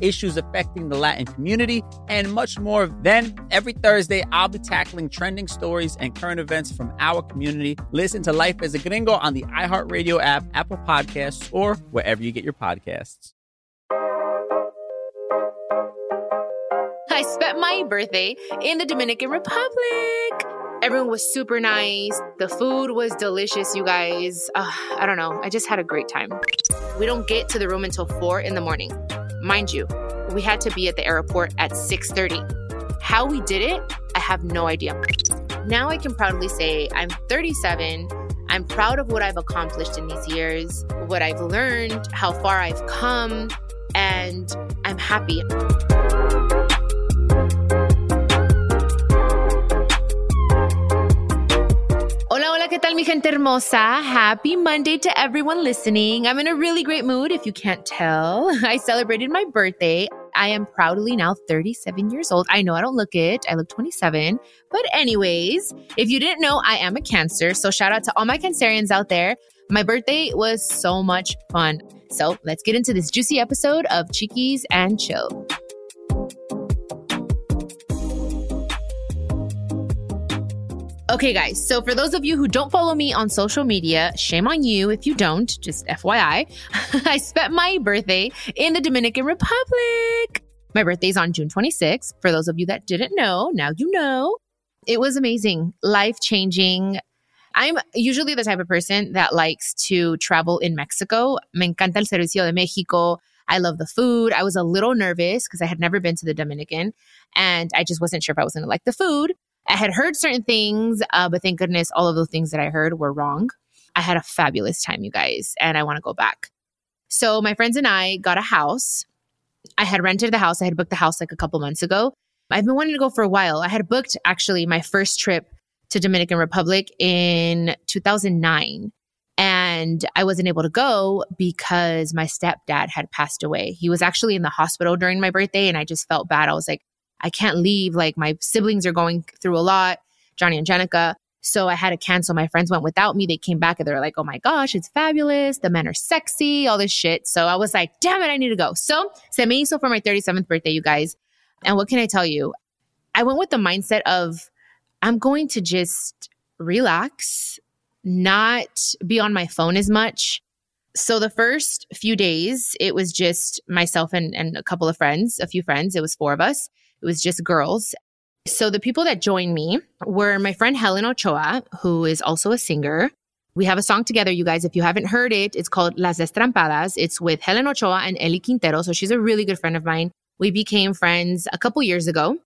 issues affecting the Latin community, and much more. Then, every Thursday, I'll be tackling trending stories and current events from our community. Listen to Life as a Gringo on the iHeartRadio app, Apple Podcasts, or wherever you get your podcasts. I spent my birthday in the Dominican Republic. Everyone was super nice. The food was delicious, you guys. Uh, I don't know. I just had a great time. We don't get to the room until four in the morning. Mind you, we had to be at the airport at 6:30. How we did it, I have no idea. Now I can proudly say I'm 37. I'm proud of what I've accomplished in these years, what I've learned, how far I've come, and I'm happy. ¿Qué tal mi gente hermosa? Happy Monday to everyone listening. I'm in a really great mood if you can't tell. I celebrated my birthday. I am proudly now 37 years old. I know I don't look it. I look 27. But anyways, if you didn't know, I am a Cancer. So shout out to all my Cancerians out there. My birthday was so much fun. So let's get into this juicy episode of Chiquis and Chill. Okay, guys. So, for those of you who don't follow me on social media, shame on you if you don't, just FYI. I spent my birthday in the Dominican Republic. My birthday's on June 26th. For those of you that didn't know, now you know. It was amazing, life changing. I'm usually the type of person that likes to travel in Mexico. Me encanta el servicio de Mexico. I love the food. I was a little nervous because I had never been to the Dominican and I just wasn't sure if I was going to like the food. I had heard certain things, uh, but thank goodness all of those things that I heard were wrong. I had a fabulous time, you guys, and I want to go back. So my friends and I got a house. I had rented the house. I had booked the house like a couple months ago. I've been wanting to go for a while. I had booked actually my first trip to Dominican Republic in 2009 and I wasn't able to go because my stepdad had passed away. He was actually in the hospital during my birthday and I just felt bad. I was like, I can't leave. Like my siblings are going through a lot, Johnny and Jenicka. So I had to cancel. My friends went without me. They came back and they're like, oh my gosh, it's fabulous. The men are sexy, all this shit. So I was like, damn it, I need to go. So se me hizo for my 37th birthday, you guys. And what can I tell you? I went with the mindset of I'm going to just relax, not be on my phone as much. So the first few days, it was just myself and, and a couple of friends, a few friends. It was four of us. It was just girls. So the people that joined me were my friend Helen Ochoa, who is also a singer. We have a song together, you guys. If you haven't heard it, it's called Las Destrampadas. It's with Helen Ochoa and Eli Quintero. So she's a really good friend of mine. We became friends a couple years ago.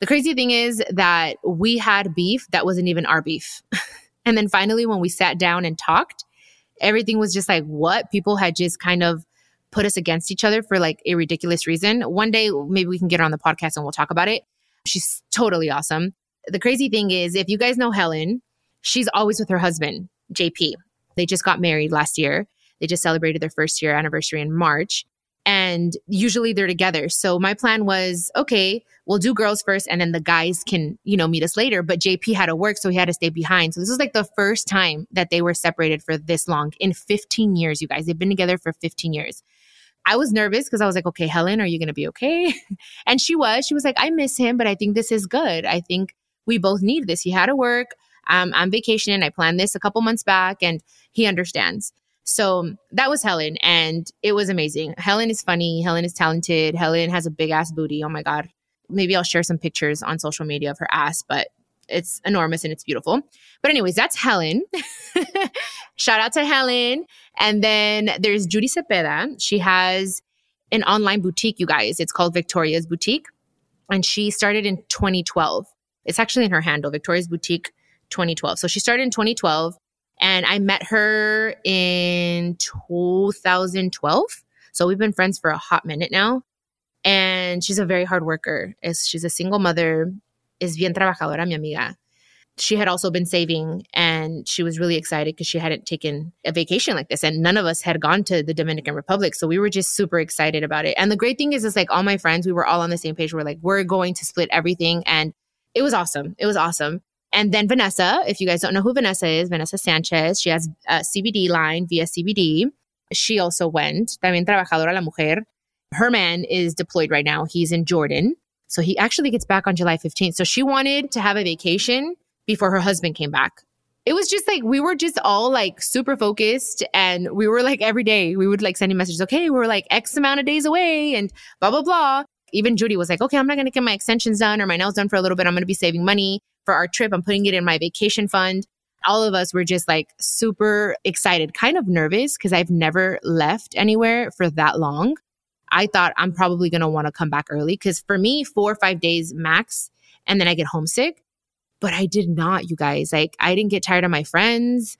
The crazy thing is that we had beef that wasn't even our beef. and then finally, when we sat down and talked, everything was just like what people had just kind of put us against each other for like a ridiculous reason. One day, maybe we can get her on the podcast and we'll talk about it. She's totally awesome. The crazy thing is, if you guys know Helen, she's always with her husband, JP. They just got married last year. They just celebrated their first year anniversary in March. and usually they're together. So my plan was, okay, we'll do girls first and then the guys can, you know, meet us later. But JP had to work, so he had to stay behind. So this was like the first time that they were separated for this long in 15 years, you guys. They've been together for 15 years. I was nervous because I was like, okay, Helen, are you going to be okay? and she was. She was like, I miss him, but I think this is good. I think we both need this. He had to work. I'm vacationing. I planned this a couple months back and he understands. So that was Helen and it was amazing. Helen is funny. Helen is talented. Helen has a big ass booty. Oh my God. Maybe I'll share some pictures on social media of her ass, but it's enormous and it's beautiful. But, anyways, that's Helen. Shout out to Helen. And then there's Judy Cepeda. She has an online boutique, you guys. It's called Victoria's Boutique. And she started in 2012. It's actually in her handle, Victoria's Boutique 2012. So she started in 2012 and I met her in 2012. So we've been friends for a hot minute now. And she's a very hard worker. She's a single mother, is bien trabajadora, mi amiga. She had also been saving and she was really excited because she hadn't taken a vacation like this. And none of us had gone to the Dominican Republic. So we were just super excited about it. And the great thing is, is like all my friends, we were all on the same page. We're like, we're going to split everything. And it was awesome. It was awesome. And then Vanessa, if you guys don't know who Vanessa is, Vanessa Sanchez, she has a CBD line via CBD. She also went, también trabajadora la mujer. Her man is deployed right now. He's in Jordan. So he actually gets back on July 15th. So she wanted to have a vacation before her husband came back. It was just like we were just all like super focused and we were like every day we would like sending messages, okay, we're like X amount of days away and blah, blah, blah. Even Judy was like, okay, I'm not going to get my extensions done or my nails done for a little bit. I'm going to be saving money for our trip. I'm putting it in my vacation fund. All of us were just like super excited, kind of nervous because I've never left anywhere for that long. I thought I'm probably going to want to come back early because for me, four or five days max, and then I get homesick. But I did not, you guys. Like, I didn't get tired of my friends.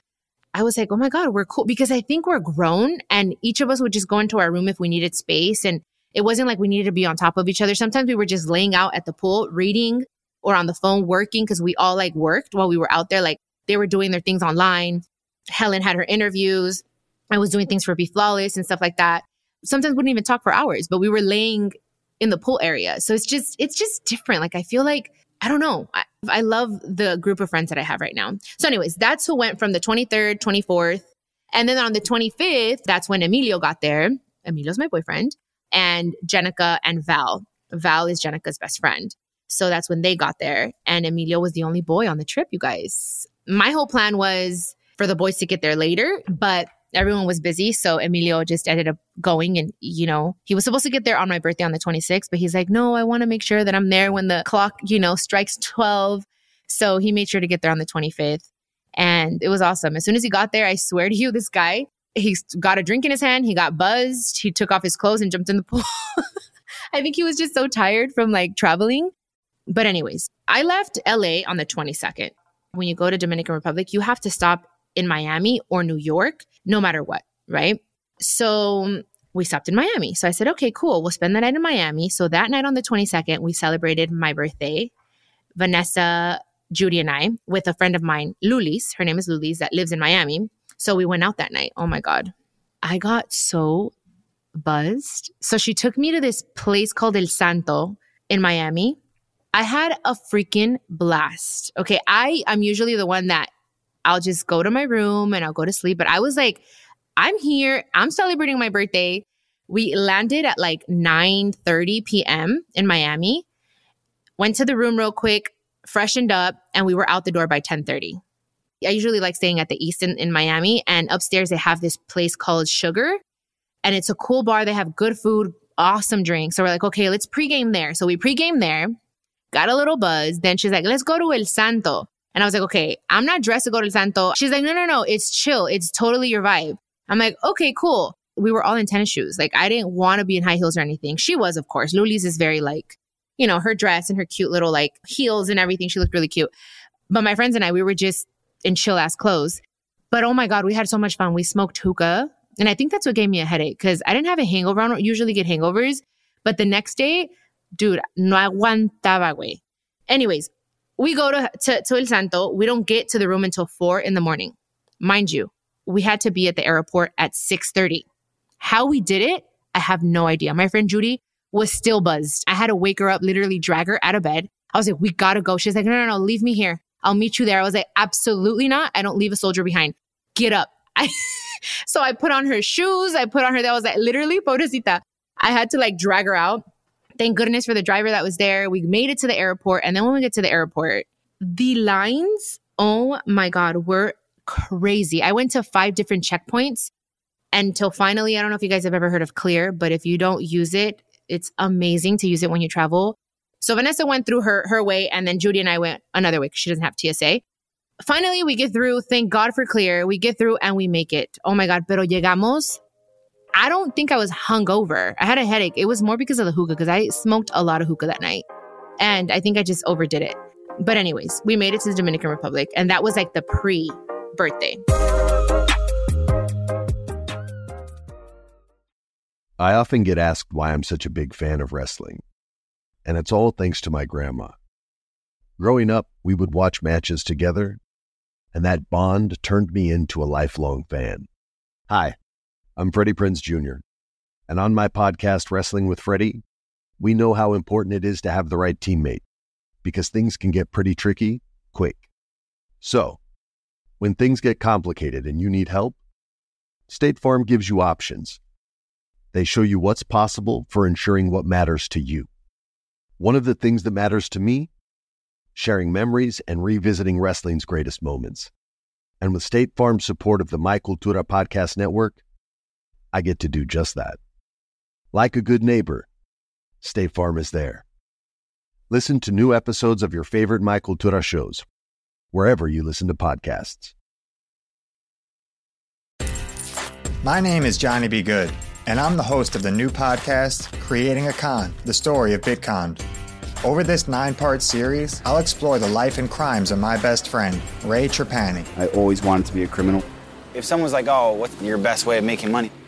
I was like, oh my God, we're cool because I think we're grown and each of us would just go into our room if we needed space. And it wasn't like we needed to be on top of each other. Sometimes we were just laying out at the pool, reading, or on the phone working because we all like worked while we were out there. Like they were doing their things online. Helen had her interviews. I was doing things for Be Flawless and stuff like that. Sometimes wouldn't even talk for hours, but we were laying in the pool area. So it's just, it's just different. Like I feel like, I don't know. I, I love the group of friends that I have right now. So anyways, that's who went from the 23rd, 24th. And then on the 25th, that's when Emilio got there. Emilio's my boyfriend and Jenicka and Val. Val is Jenicka's best friend. So that's when they got there. And Emilio was the only boy on the trip, you guys. My whole plan was for the boys to get there later, but everyone was busy. So Emilio just ended up going and, you know, he was supposed to get there on my birthday on the 26th, but he's like, no, I want to make sure that I'm there when the clock, you know, strikes 12. So he made sure to get there on the 25th. And it was awesome. As soon as he got there, I swear to you, this guy, he got a drink in his hand. He got buzzed. He took off his clothes and jumped in the pool. I think he was just so tired from like traveling but, anyways, I left LA on the 22nd. When you go to Dominican Republic, you have to stop in Miami or New York, no matter what, right? So we stopped in Miami. So I said, okay, cool. We'll spend the night in Miami. So that night on the 22nd, we celebrated my birthday. Vanessa, Judy, and I with a friend of mine, Lulis. Her name is Lulis, that lives in Miami. So we went out that night. Oh my God. I got so buzzed. So she took me to this place called El Santo in Miami. I had a freaking blast. Okay. I, I'm usually the one that I'll just go to my room and I'll go to sleep. But I was like, I'm here. I'm celebrating my birthday. We landed at like 9 30 p.m. in Miami. Went to the room real quick, freshened up, and we were out the door by 10 30. I usually like staying at the East in, in Miami. And upstairs, they have this place called Sugar. And it's a cool bar. They have good food, awesome drinks. So we're like, okay, let's pregame there. So we pregame there got a little buzz. Then she's like, let's go to El Santo. And I was like, okay, I'm not dressed to go to Santo. She's like, no, no, no, it's chill. It's totally your vibe. I'm like, okay, cool. We were all in tennis shoes. Like, I didn't want to be in high heels or anything. She was, of course. Lulis is very like, you know, her dress and her cute little like heels and everything. She looked really cute. But my friends and I, we were just in chill ass clothes. But oh my God, we had so much fun. We smoked hookah. And I think that's what gave me a headache because I didn't have a hangover. I don't usually get hangovers. But the next day, dude, no aguantaba, güey. Anyways, we go to, to, to El Santo. We don't get to the room until four in the morning. Mind you, we had to be at the airport at 6.30. How we did it, I have no idea. My friend Judy was still buzzed. I had to wake her up, literally drag her out of bed. I was like, we gotta go. She's like, no, no, no, leave me here. I'll meet you there. I was like, absolutely not. I don't leave a soldier behind. Get up. I, so I put on her shoes. I put on her, that was like literally, pobrecita. I had to like drag her out. Thank goodness for the driver that was there. We made it to the airport. And then when we get to the airport, the lines, oh my God, were crazy. I went to five different checkpoints until finally, I don't know if you guys have ever heard of Clear, but if you don't use it, it's amazing to use it when you travel. So Vanessa went through her her way, and then Judy and I went another way because she doesn't have TSA. Finally, we get through. Thank God for clear. We get through and we make it. Oh my God, pero llegamos. I don't think I was hungover. I had a headache. It was more because of the hookah because I smoked a lot of hookah that night, and I think I just overdid it. But anyways, we made it to the Dominican Republic, and that was like the pre birthday. I often get asked why I'm such a big fan of wrestling, and it's all thanks to my grandma. Growing up, we would watch matches together, and that bond turned me into a lifelong fan. Hi, I'm Freddie Prinze Jr., and on my podcast, Wrestling with Freddie, we know how important it is to have the right teammate because things can get pretty tricky quick. So, when things get complicated and you need help, State Farm gives you options they show you what's possible for ensuring what matters to you. One of the things that matters to me sharing memories and revisiting wrestling's greatest moments. And with State Farm's support of the My Cultura Podcast Network, I get to do just that. Like a good neighbor, State Farm is there. Listen to new episodes of your favorite My Cultura shows, wherever you listen to podcasts. My name is Johnny B. Good and I'm the host of the new podcast, Creating a Con The Story of Bitcon. Over this nine part series, I'll explore the life and crimes of my best friend, Ray Trapani. I always wanted to be a criminal. If someone's like, oh, what's your best way of making money?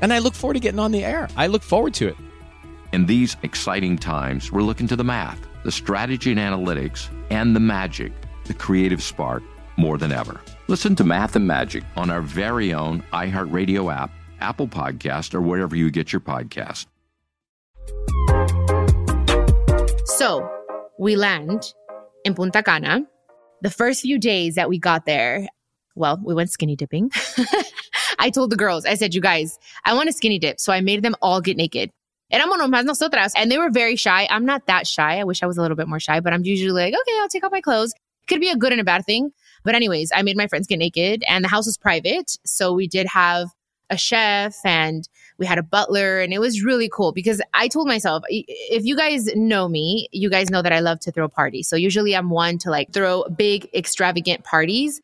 and I look forward to getting on the air. I look forward to it. In these exciting times, we're looking to the math, the strategy and analytics, and the magic, the creative spark more than ever. Listen to Math and Magic on our very own iHeartRadio app Apple Podcast, or wherever you get your podcast. So we land in Punta Cana. The first few days that we got there, well, we went skinny dipping. I told the girls, I said, you guys, I want a skinny dip. So I made them all get naked. Éramos nomás nosotras. And they were very shy. I'm not that shy. I wish I was a little bit more shy, but I'm usually like, okay, I'll take off my clothes. Could be a good and a bad thing. But anyways, I made my friends get naked and the house was private. So we did have a chef and we had a butler and it was really cool because I told myself if you guys know me, you guys know that I love to throw parties. So usually I'm one to like throw big extravagant parties.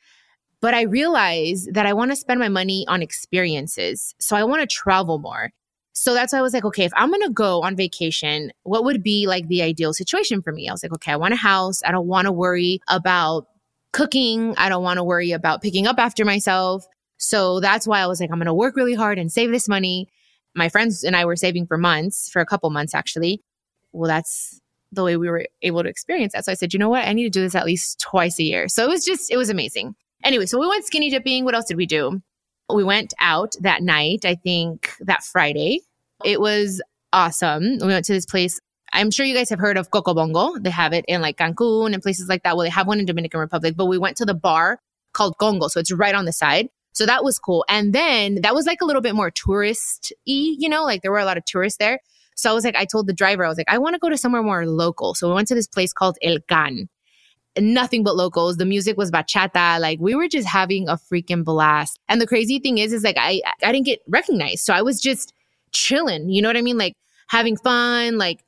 But I realize that I want to spend my money on experiences. So I want to travel more. So that's why I was like, okay, if I'm going to go on vacation, what would be like the ideal situation for me? I was like, okay, I want a house. I don't want to worry about cooking. I don't want to worry about picking up after myself. So that's why I was like, I'm going to work really hard and save this money. My friends and I were saving for months, for a couple months actually. Well, that's the way we were able to experience that. So I said, you know what? I need to do this at least twice a year. So it was just, it was amazing. Anyway, so we went skinny dipping. What else did we do? We went out that night, I think that Friday. It was awesome. We went to this place. I'm sure you guys have heard of Coco Bongo. They have it in like Cancun and places like that. Well, they have one in Dominican Republic, but we went to the bar called Congo. So it's right on the side. So that was cool. And then that was like a little bit more tourist y, you know, like there were a lot of tourists there. So I was like, I told the driver, I was like, I want to go to somewhere more local. So we went to this place called El Can. Nothing but locals. The music was bachata. Like we were just having a freaking blast. And the crazy thing is, is like I I didn't get recognized. So I was just chilling. You know what I mean? Like having fun. Like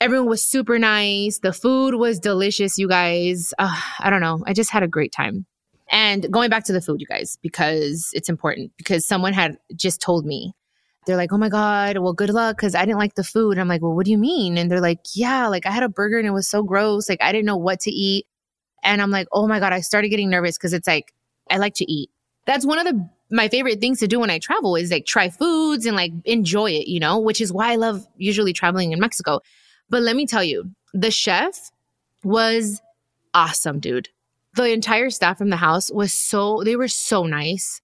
everyone was super nice. The food was delicious, you guys. Uh, I don't know. I just had a great time. And going back to the food, you guys, because it's important, because someone had just told me they're like, oh my God, well, good luck because I didn't like the food. I'm like, well, what do you mean? And they're like, yeah, like I had a burger and it was so gross. Like I didn't know what to eat. And I'm like, oh my God, I started getting nervous because it's like, I like to eat. That's one of the my favorite things to do when I travel is like try foods and like enjoy it, you know, which is why I love usually traveling in Mexico. But let me tell you, the chef was awesome, dude. The entire staff from the house was so, they were so nice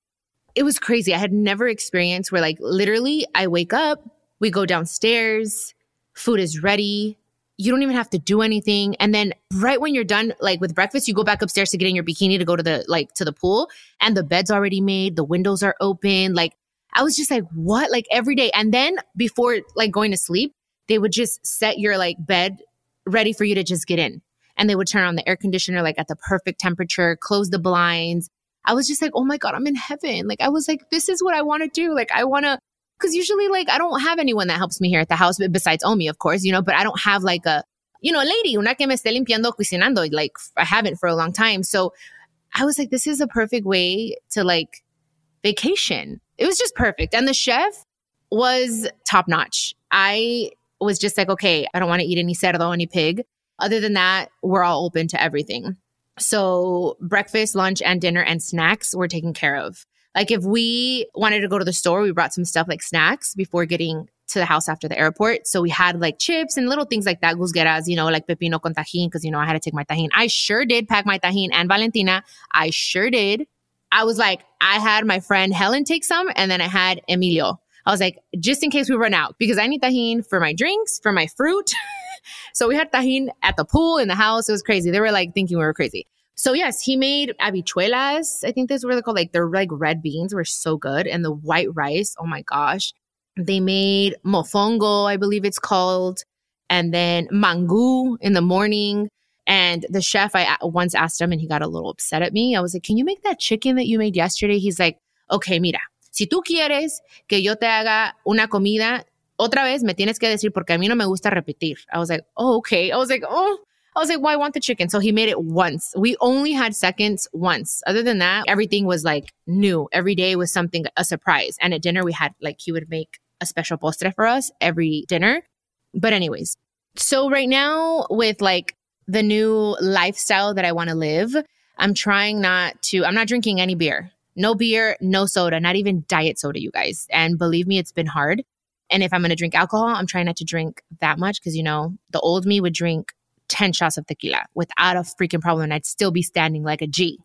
it was crazy. I had never experienced where like literally I wake up, we go downstairs, food is ready. You don't even have to do anything. And then right when you're done, like with breakfast, you go back upstairs to get in your bikini to go to the like to the pool and the bed's already made, the windows are open. Like I was just like, what? Like every day. And then before like going to sleep, they would just set your like bed ready for you to just get in. And they would turn on the air conditioner like at the perfect temperature, close the blinds, I was just like, oh my God, I'm in heaven. Like, I was like, this is what I want to do. Like, I want to, because usually, like, I don't have anyone that helps me here at the house, besides Omi, of course, you know, but I don't have like a, you know, a lady, una que me esté limpiando, cocinando. Like, I haven't for a long time. So I was like, this is a perfect way to like vacation. It was just perfect. And the chef was top notch. I was just like, okay, I don't want to eat any cerdo, any pig. Other than that, we're all open to everything. So breakfast, lunch, and dinner and snacks were taken care of. Like if we wanted to go to the store, we brought some stuff like snacks before getting to the house after the airport. So we had like chips and little things like that, gusgueras, you know, like pepino con tajin, because, you know, I had to take my tajin. I sure did pack my tajin and Valentina. I sure did. I was like, I had my friend Helen take some and then I had Emilio. I was like, just in case we run out, because I need tajin for my drinks, for my fruit. so we had tajin at the pool in the house. It was crazy. They were like thinking we were crazy. So yes, he made habichuelas. I think that's what they're called. Like they're like red beans were so good. And the white rice. Oh my gosh. They made mofongo, I believe it's called. And then mangu in the morning. And the chef, I uh, once asked him and he got a little upset at me. I was like, can you make that chicken that you made yesterday? He's like, okay, mira, si tú quieres que yo te haga una comida, otra vez me tienes que decir porque a mí no me gusta repetir. I was like, oh, okay. I was like, oh, I was like, well, want the chicken. So he made it once. We only had seconds once. Other than that, everything was like new. Every day was something, a surprise. And at dinner, we had like, he would make a special postre for us every dinner. But, anyways, so right now with like the new lifestyle that I want to live, I'm trying not to, I'm not drinking any beer. No beer, no soda, not even diet soda, you guys. And believe me, it's been hard. And if I'm going to drink alcohol, I'm trying not to drink that much because, you know, the old me would drink 10 shots of tequila without a freaking problem. And I'd still be standing like a G.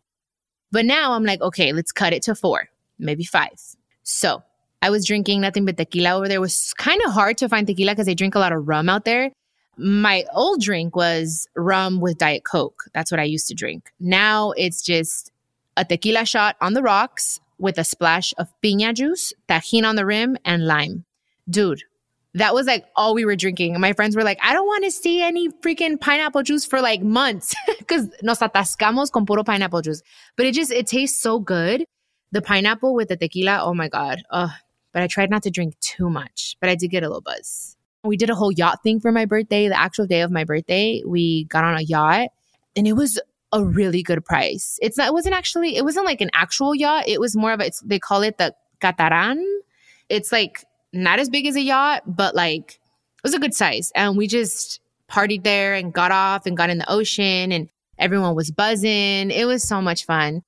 But now I'm like, okay, let's cut it to four, maybe five. So I was drinking nothing but tequila over there. It was kind of hard to find tequila because they drink a lot of rum out there. My old drink was rum with Diet Coke. That's what I used to drink. Now it's just a tequila shot on the rocks with a splash of piña juice, tajin on the rim, and lime. Dude, that was like all we were drinking. My friends were like, I don't want to see any freaking pineapple juice for like months because nos atascamos con puro pineapple juice. But it just, it tastes so good. The pineapple with the tequila, oh my God. Ugh. But I tried not to drink too much, but I did get a little buzz. We did a whole yacht thing for my birthday. The actual day of my birthday, we got on a yacht and it was a really good price. It's not, it wasn't actually, it wasn't like an actual yacht. It was more of a, it's, they call it the Cataran. It's like not as big as a yacht, but like it was a good size. And we just partied there and got off and got in the ocean and everyone was buzzing. It was so much fun.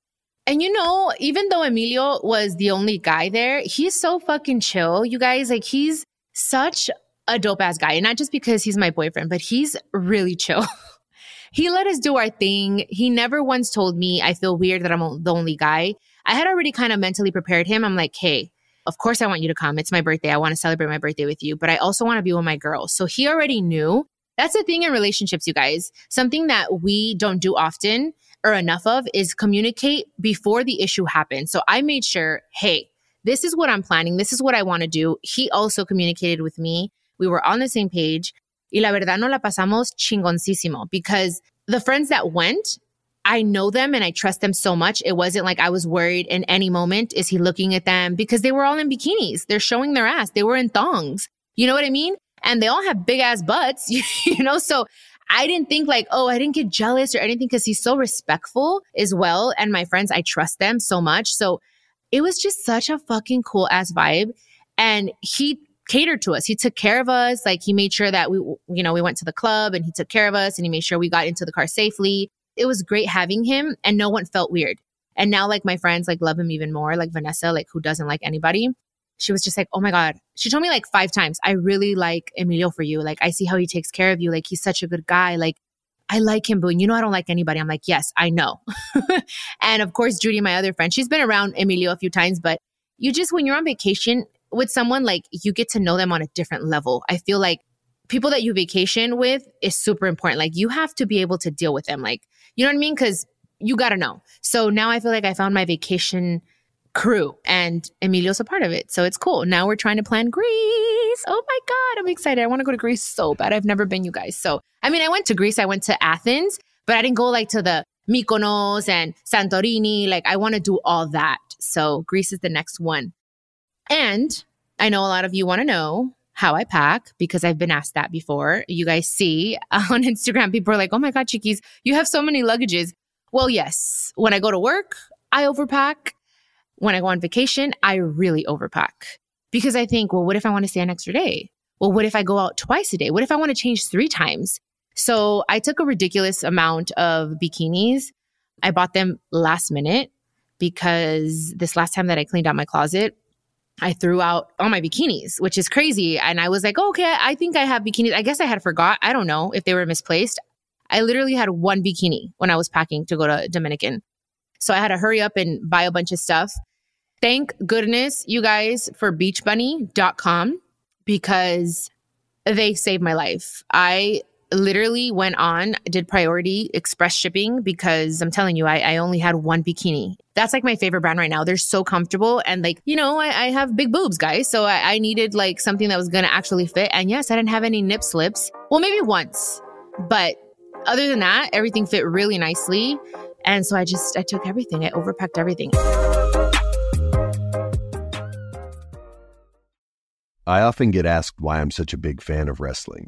And you know, even though Emilio was the only guy there, he's so fucking chill, you guys. Like he's such a dope ass guy. And not just because he's my boyfriend, but he's really chill. he let us do our thing. He never once told me I feel weird that I'm the only guy. I had already kind of mentally prepared him. I'm like, hey, of course I want you to come. It's my birthday. I want to celebrate my birthday with you, but I also want to be with my girls. So he already knew. That's the thing in relationships, you guys. Something that we don't do often or enough of is communicate before the issue happens. So I made sure, hey, this is what I'm planning. This is what I want to do. He also communicated with me. We were on the same page. Y la verdad no la pasamos chingoncísimo because the friends that went, I know them and I trust them so much. It wasn't like I was worried in any moment. Is he looking at them? Because they were all in bikinis. They're showing their ass. They were in thongs. You know what I mean? And they all have big ass butts, you know? So I didn't think like, oh, I didn't get jealous or anything because he's so respectful as well. And my friends, I trust them so much. So it was just such a fucking cool ass vibe. And he catered to us. He took care of us. Like he made sure that we, you know, we went to the club and he took care of us and he made sure we got into the car safely. It was great having him and no one felt weird. And now like my friends like love him even more, like Vanessa, like who doesn't like anybody. She was just like, Oh my God. She told me like five times, I really like Emilio for you. Like I see how he takes care of you. Like he's such a good guy. Like I like him, but you know I don't like anybody. I'm like, yes, I know. and of course, Judy, my other friend, she's been around Emilio a few times, but you just when you're on vacation, with someone, like you get to know them on a different level. I feel like people that you vacation with is super important. Like you have to be able to deal with them. Like, you know what I mean? Cause you got to know. So now I feel like I found my vacation crew and Emilio's a part of it. So it's cool. Now we're trying to plan Greece. Oh my God. I'm excited. I want to go to Greece so bad. I've never been, you guys. So, I mean, I went to Greece. I went to Athens, but I didn't go like to the Mykonos and Santorini. Like I want to do all that. So Greece is the next one. And I know a lot of you want to know how I pack because I've been asked that before. You guys see on Instagram, people are like, oh my God, Chiquis, you have so many luggages. Well, yes. When I go to work, I overpack. When I go on vacation, I really overpack because I think, well, what if I want to stay an extra day? Well, what if I go out twice a day? What if I want to change three times? So I took a ridiculous amount of bikinis. I bought them last minute because this last time that I cleaned out my closet, I threw out all my bikinis, which is crazy. And I was like, oh, okay, I think I have bikinis. I guess I had forgot. I don't know if they were misplaced. I literally had one bikini when I was packing to go to Dominican. So I had to hurry up and buy a bunch of stuff. Thank goodness, you guys, for beachbunny.com because they saved my life. I literally went on, did priority express shipping because I'm telling you, I, I, only had one bikini. That's like my favorite brand right now. They're so comfortable. And like, you know, I, I have big boobs, guys. So I, I needed like something that was going to actually fit. And yes, I didn't have any nip slips. Well, maybe once, but other than that, everything fit really nicely. And so I just, I took everything. I overpacked everything. I often get asked why I'm such a big fan of wrestling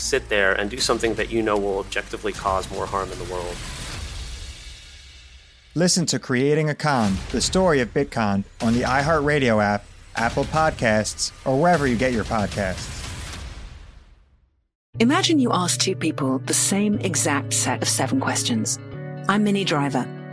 sit there and do something that you know will objectively cause more harm in the world? Listen to Creating a Con, the story of Bitcoin, on the iHeartRadio app, Apple Podcasts, or wherever you get your podcasts. Imagine you ask two people the same exact set of seven questions. I'm Minnie Driver,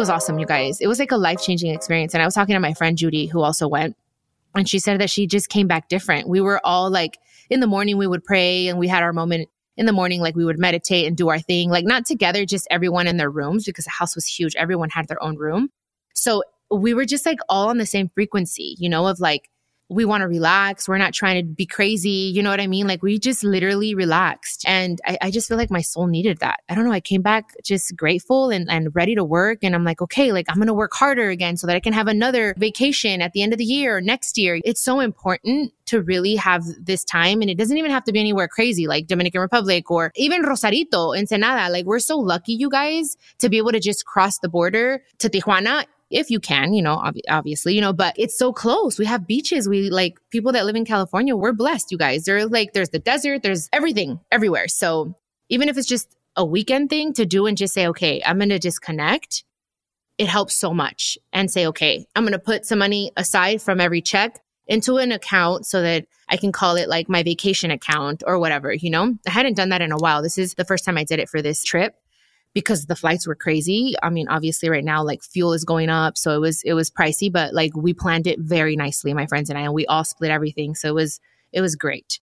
Was awesome, you guys. It was like a life changing experience. And I was talking to my friend Judy, who also went, and she said that she just came back different. We were all like, in the morning, we would pray and we had our moment in the morning, like we would meditate and do our thing, like not together, just everyone in their rooms because the house was huge. Everyone had their own room. So we were just like all on the same frequency, you know, of like, we want to relax. We're not trying to be crazy. You know what I mean? Like we just literally relaxed. And I, I, just feel like my soul needed that. I don't know. I came back just grateful and, and ready to work. And I'm like, okay, like I'm going to work harder again so that I can have another vacation at the end of the year or next year. It's so important to really have this time. And it doesn't even have to be anywhere crazy like Dominican Republic or even Rosarito, Ensenada. Like we're so lucky, you guys, to be able to just cross the border to Tijuana if you can, you know, ob- obviously, you know, but it's so close. We have beaches. We like people that live in California. We're blessed, you guys. There like, there's the desert, there's everything everywhere. So even if it's just a weekend thing to do and just say, okay, I'm going to disconnect, it helps so much and say, okay, I'm going to put some money aside from every check into an account so that I can call it like my vacation account or whatever, you know? I hadn't done that in a while. This is the first time I did it for this trip because the flights were crazy. I mean, obviously right now like fuel is going up, so it was it was pricey, but like we planned it very nicely, my friends and I, and we all split everything. So it was it was great.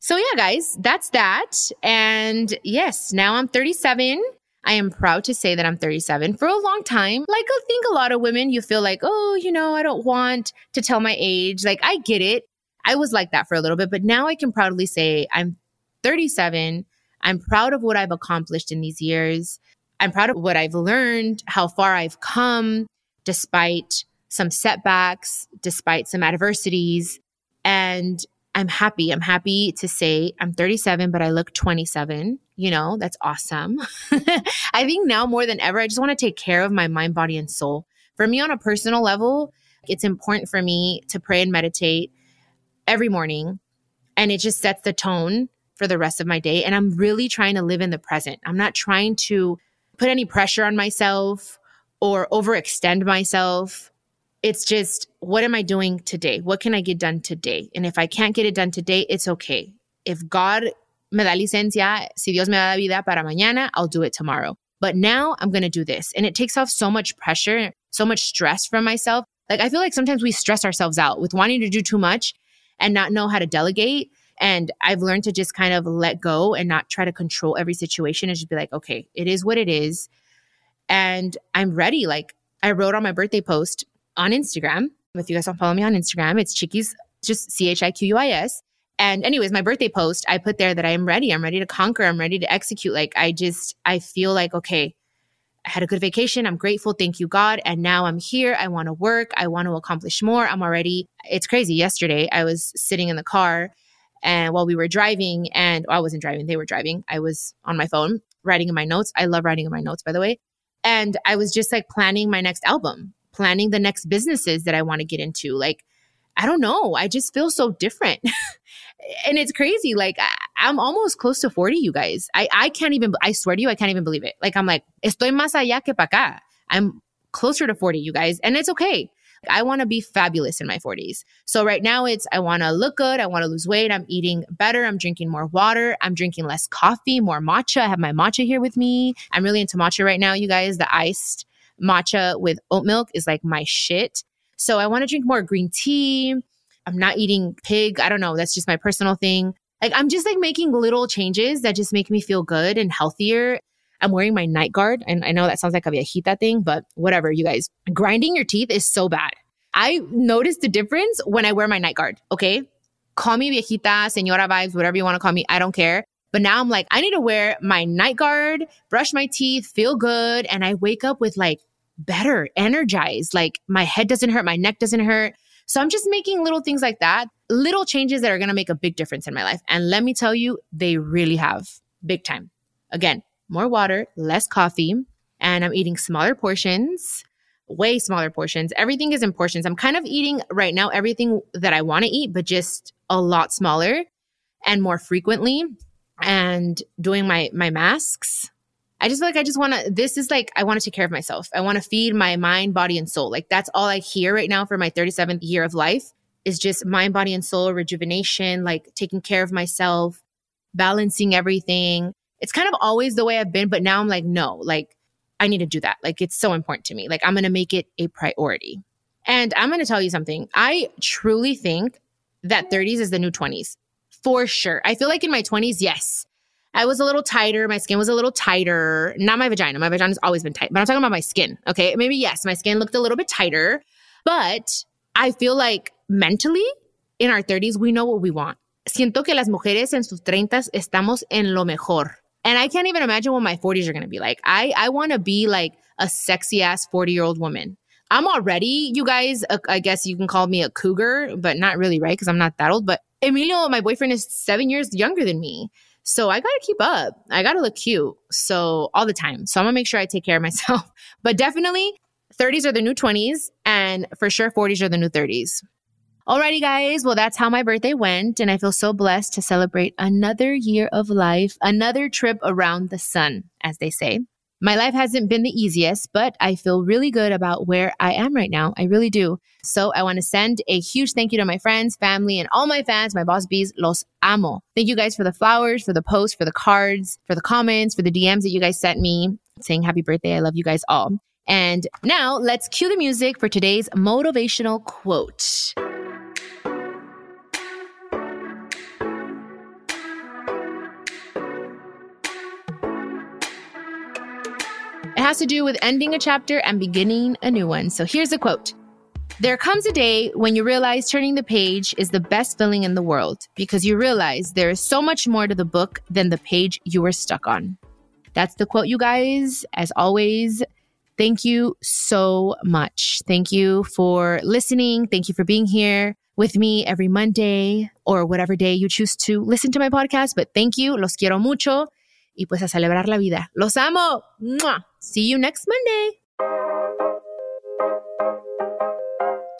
So yeah, guys, that's that. And yes, now I'm 37. I am proud to say that I'm 37 for a long time. Like I think a lot of women you feel like, "Oh, you know, I don't want to tell my age." Like I get it. I was like that for a little bit, but now I can proudly say I'm 37 I'm proud of what I've accomplished in these years. I'm proud of what I've learned, how far I've come despite some setbacks, despite some adversities. And I'm happy. I'm happy to say I'm 37, but I look 27. You know, that's awesome. I think now more than ever, I just want to take care of my mind, body, and soul. For me, on a personal level, it's important for me to pray and meditate every morning. And it just sets the tone for the rest of my day. And I'm really trying to live in the present. I'm not trying to put any pressure on myself or overextend myself. It's just, what am I doing today? What can I get done today? And if I can't get it done today, it's okay. If God me da licencia, si Dios me da vida para mañana, I'll do it tomorrow. But now I'm going to do this. And it takes off so much pressure, so much stress from myself. Like I feel like sometimes we stress ourselves out with wanting to do too much and not know how to delegate. And I've learned to just kind of let go and not try to control every situation and just be like, okay, it is what it is. And I'm ready. Like I wrote on my birthday post on Instagram. If you guys don't follow me on Instagram, it's Chiquis, just C H I Q U I S. And anyways, my birthday post, I put there that I am ready. I'm ready to conquer. I'm ready to execute. Like I just, I feel like, okay, I had a good vacation. I'm grateful. Thank you, God. And now I'm here. I want to work. I want to accomplish more. I'm already, it's crazy. Yesterday, I was sitting in the car and while we were driving, and well, I wasn't driving, they were driving. I was on my phone writing in my notes. I love writing in my notes, by the way. And I was just like planning my next album, planning the next businesses that I want to get into. Like, I don't know. I just feel so different. and it's crazy. Like, I, I'm almost close to 40, you guys. I, I can't even, I swear to you, I can't even believe it. Like, I'm like, estoy más allá que para acá. I'm closer to 40, you guys. And it's okay. I want to be fabulous in my 40s. So right now it's I want to look good, I want to lose weight, I'm eating better, I'm drinking more water, I'm drinking less coffee, more matcha. I have my matcha here with me. I'm really into matcha right now, you guys. The iced matcha with oat milk is like my shit. So I want to drink more green tea. I'm not eating pig. I don't know, that's just my personal thing. Like I'm just like making little changes that just make me feel good and healthier. I'm wearing my night guard. And I know that sounds like a viejita thing, but whatever, you guys. Grinding your teeth is so bad. I noticed the difference when I wear my night guard. Okay. Call me viejita, senora vibes, whatever you want to call me. I don't care. But now I'm like, I need to wear my night guard, brush my teeth, feel good. And I wake up with like better, energized. Like my head doesn't hurt, my neck doesn't hurt. So I'm just making little things like that, little changes that are going to make a big difference in my life. And let me tell you, they really have big time. Again, more water, less coffee, and I'm eating smaller portions, way smaller portions. Everything is in portions. I'm kind of eating right now everything that I want to eat, but just a lot smaller and more frequently and doing my my masks. I just feel like I just want to this is like I want to take care of myself. I want to feed my mind, body and soul. Like that's all I hear right now for my 37th year of life is just mind, body and soul rejuvenation, like taking care of myself, balancing everything it's kind of always the way I've been, but now I'm like, no, like I need to do that. Like it's so important to me. Like I'm going to make it a priority. And I'm going to tell you something. I truly think that 30s is the new 20s for sure. I feel like in my 20s, yes, I was a little tighter. My skin was a little tighter. Not my vagina. My vagina's always been tight, but I'm talking about my skin. Okay. Maybe, yes, my skin looked a little bit tighter, but I feel like mentally in our 30s, we know what we want. Siento que las mujeres en sus 30s estamos en lo mejor. And I can't even imagine what my 40s are going to be like. I, I want to be like a sexy ass 40 year old woman. I'm already, you guys, uh, I guess you can call me a cougar, but not really, right? Because I'm not that old. But Emilio, my boyfriend, is seven years younger than me. So I got to keep up. I got to look cute. So all the time. So I'm going to make sure I take care of myself. But definitely 30s are the new 20s. And for sure, 40s are the new 30s. Alrighty, guys. Well, that's how my birthday went. And I feel so blessed to celebrate another year of life, another trip around the sun, as they say. My life hasn't been the easiest, but I feel really good about where I am right now. I really do. So I want to send a huge thank you to my friends, family, and all my fans, my boss bees. Los amo. Thank you guys for the flowers, for the posts, for the cards, for the comments, for the DMs that you guys sent me saying happy birthday. I love you guys all. And now let's cue the music for today's motivational quote. Has to do with ending a chapter and beginning a new one. So here's a quote There comes a day when you realize turning the page is the best feeling in the world because you realize there is so much more to the book than the page you were stuck on. That's the quote, you guys. As always, thank you so much. Thank you for listening. Thank you for being here with me every Monday or whatever day you choose to listen to my podcast. But thank you. Los quiero mucho. Y pues a celebrar la vida. Los amo. ¡Mua! See you next Monday.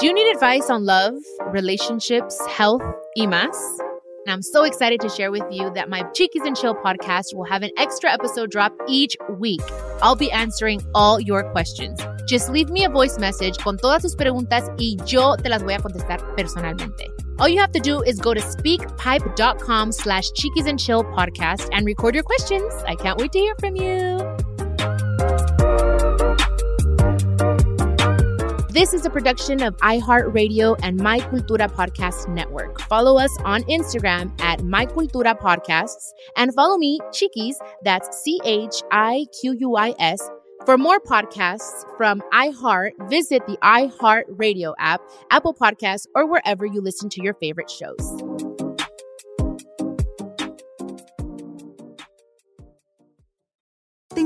Do you need advice on love, relationships, health, y más? And I'm so excited to share with you that my Chiquis and Chill podcast will have an extra episode drop each week. I'll be answering all your questions. Just leave me a voice message con todas tus preguntas y yo te las voy a contestar personalmente. All you have to do is go to speakpipe.com slash chiquis and chill podcast and record your questions. I can't wait to hear from you. This is a production of iHeartRadio and My Cultura Podcast Network. Follow us on Instagram at My Cultura Podcasts and follow me, Chiquis, that's C H I Q U I S. For more podcasts from iHeart, visit the iHeartRadio app, Apple Podcasts, or wherever you listen to your favorite shows.